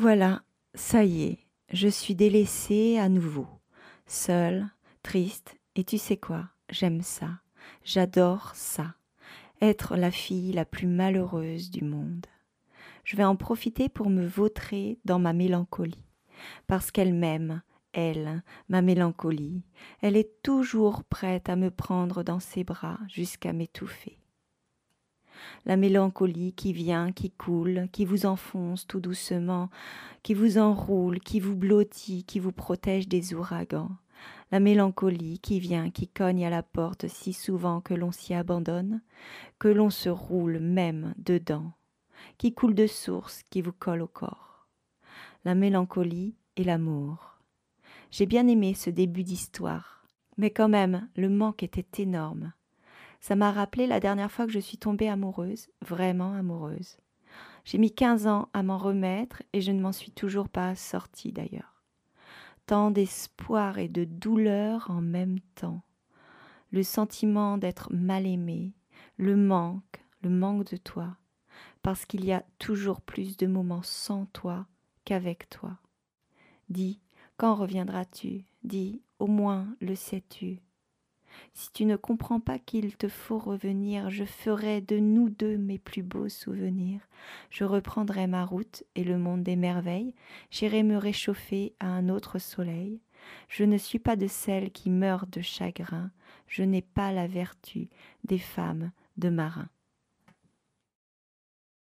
Voilà, ça y est, je suis délaissée à nouveau, seule, triste, et tu sais quoi, j'aime ça, j'adore ça, être la fille la plus malheureuse du monde. Je vais en profiter pour me vautrer dans ma mélancolie, parce qu'elle m'aime, elle, ma mélancolie, elle est toujours prête à me prendre dans ses bras jusqu'à m'étouffer. La mélancolie qui vient, qui coule, qui vous enfonce tout doucement, qui vous enroule, qui vous blottit, qui vous protège des ouragans. La mélancolie qui vient, qui cogne à la porte si souvent que l'on s'y abandonne, que l'on se roule même dedans, qui coule de source, qui vous colle au corps. La mélancolie et l'amour j'ai bien aimé ce début d'histoire. Mais quand même, le manque était énorme. Ça m'a rappelé la dernière fois que je suis tombée amoureuse, vraiment amoureuse. J'ai mis quinze ans à m'en remettre et je ne m'en suis toujours pas sortie d'ailleurs. Tant d'espoir et de douleur en même temps. Le sentiment d'être mal aimé, le manque, le manque de toi, parce qu'il y a toujours plus de moments sans toi qu'avec toi. Dis, quand reviendras-tu? Dis, au moins le sais-tu? Si tu ne comprends pas qu'il te faut revenir, je ferai de nous deux mes plus beaux souvenirs. Je reprendrai ma route et le monde des merveilles, j'irai me réchauffer à un autre soleil. Je ne suis pas de celles qui meurent de chagrin, je n'ai pas la vertu des femmes de marins.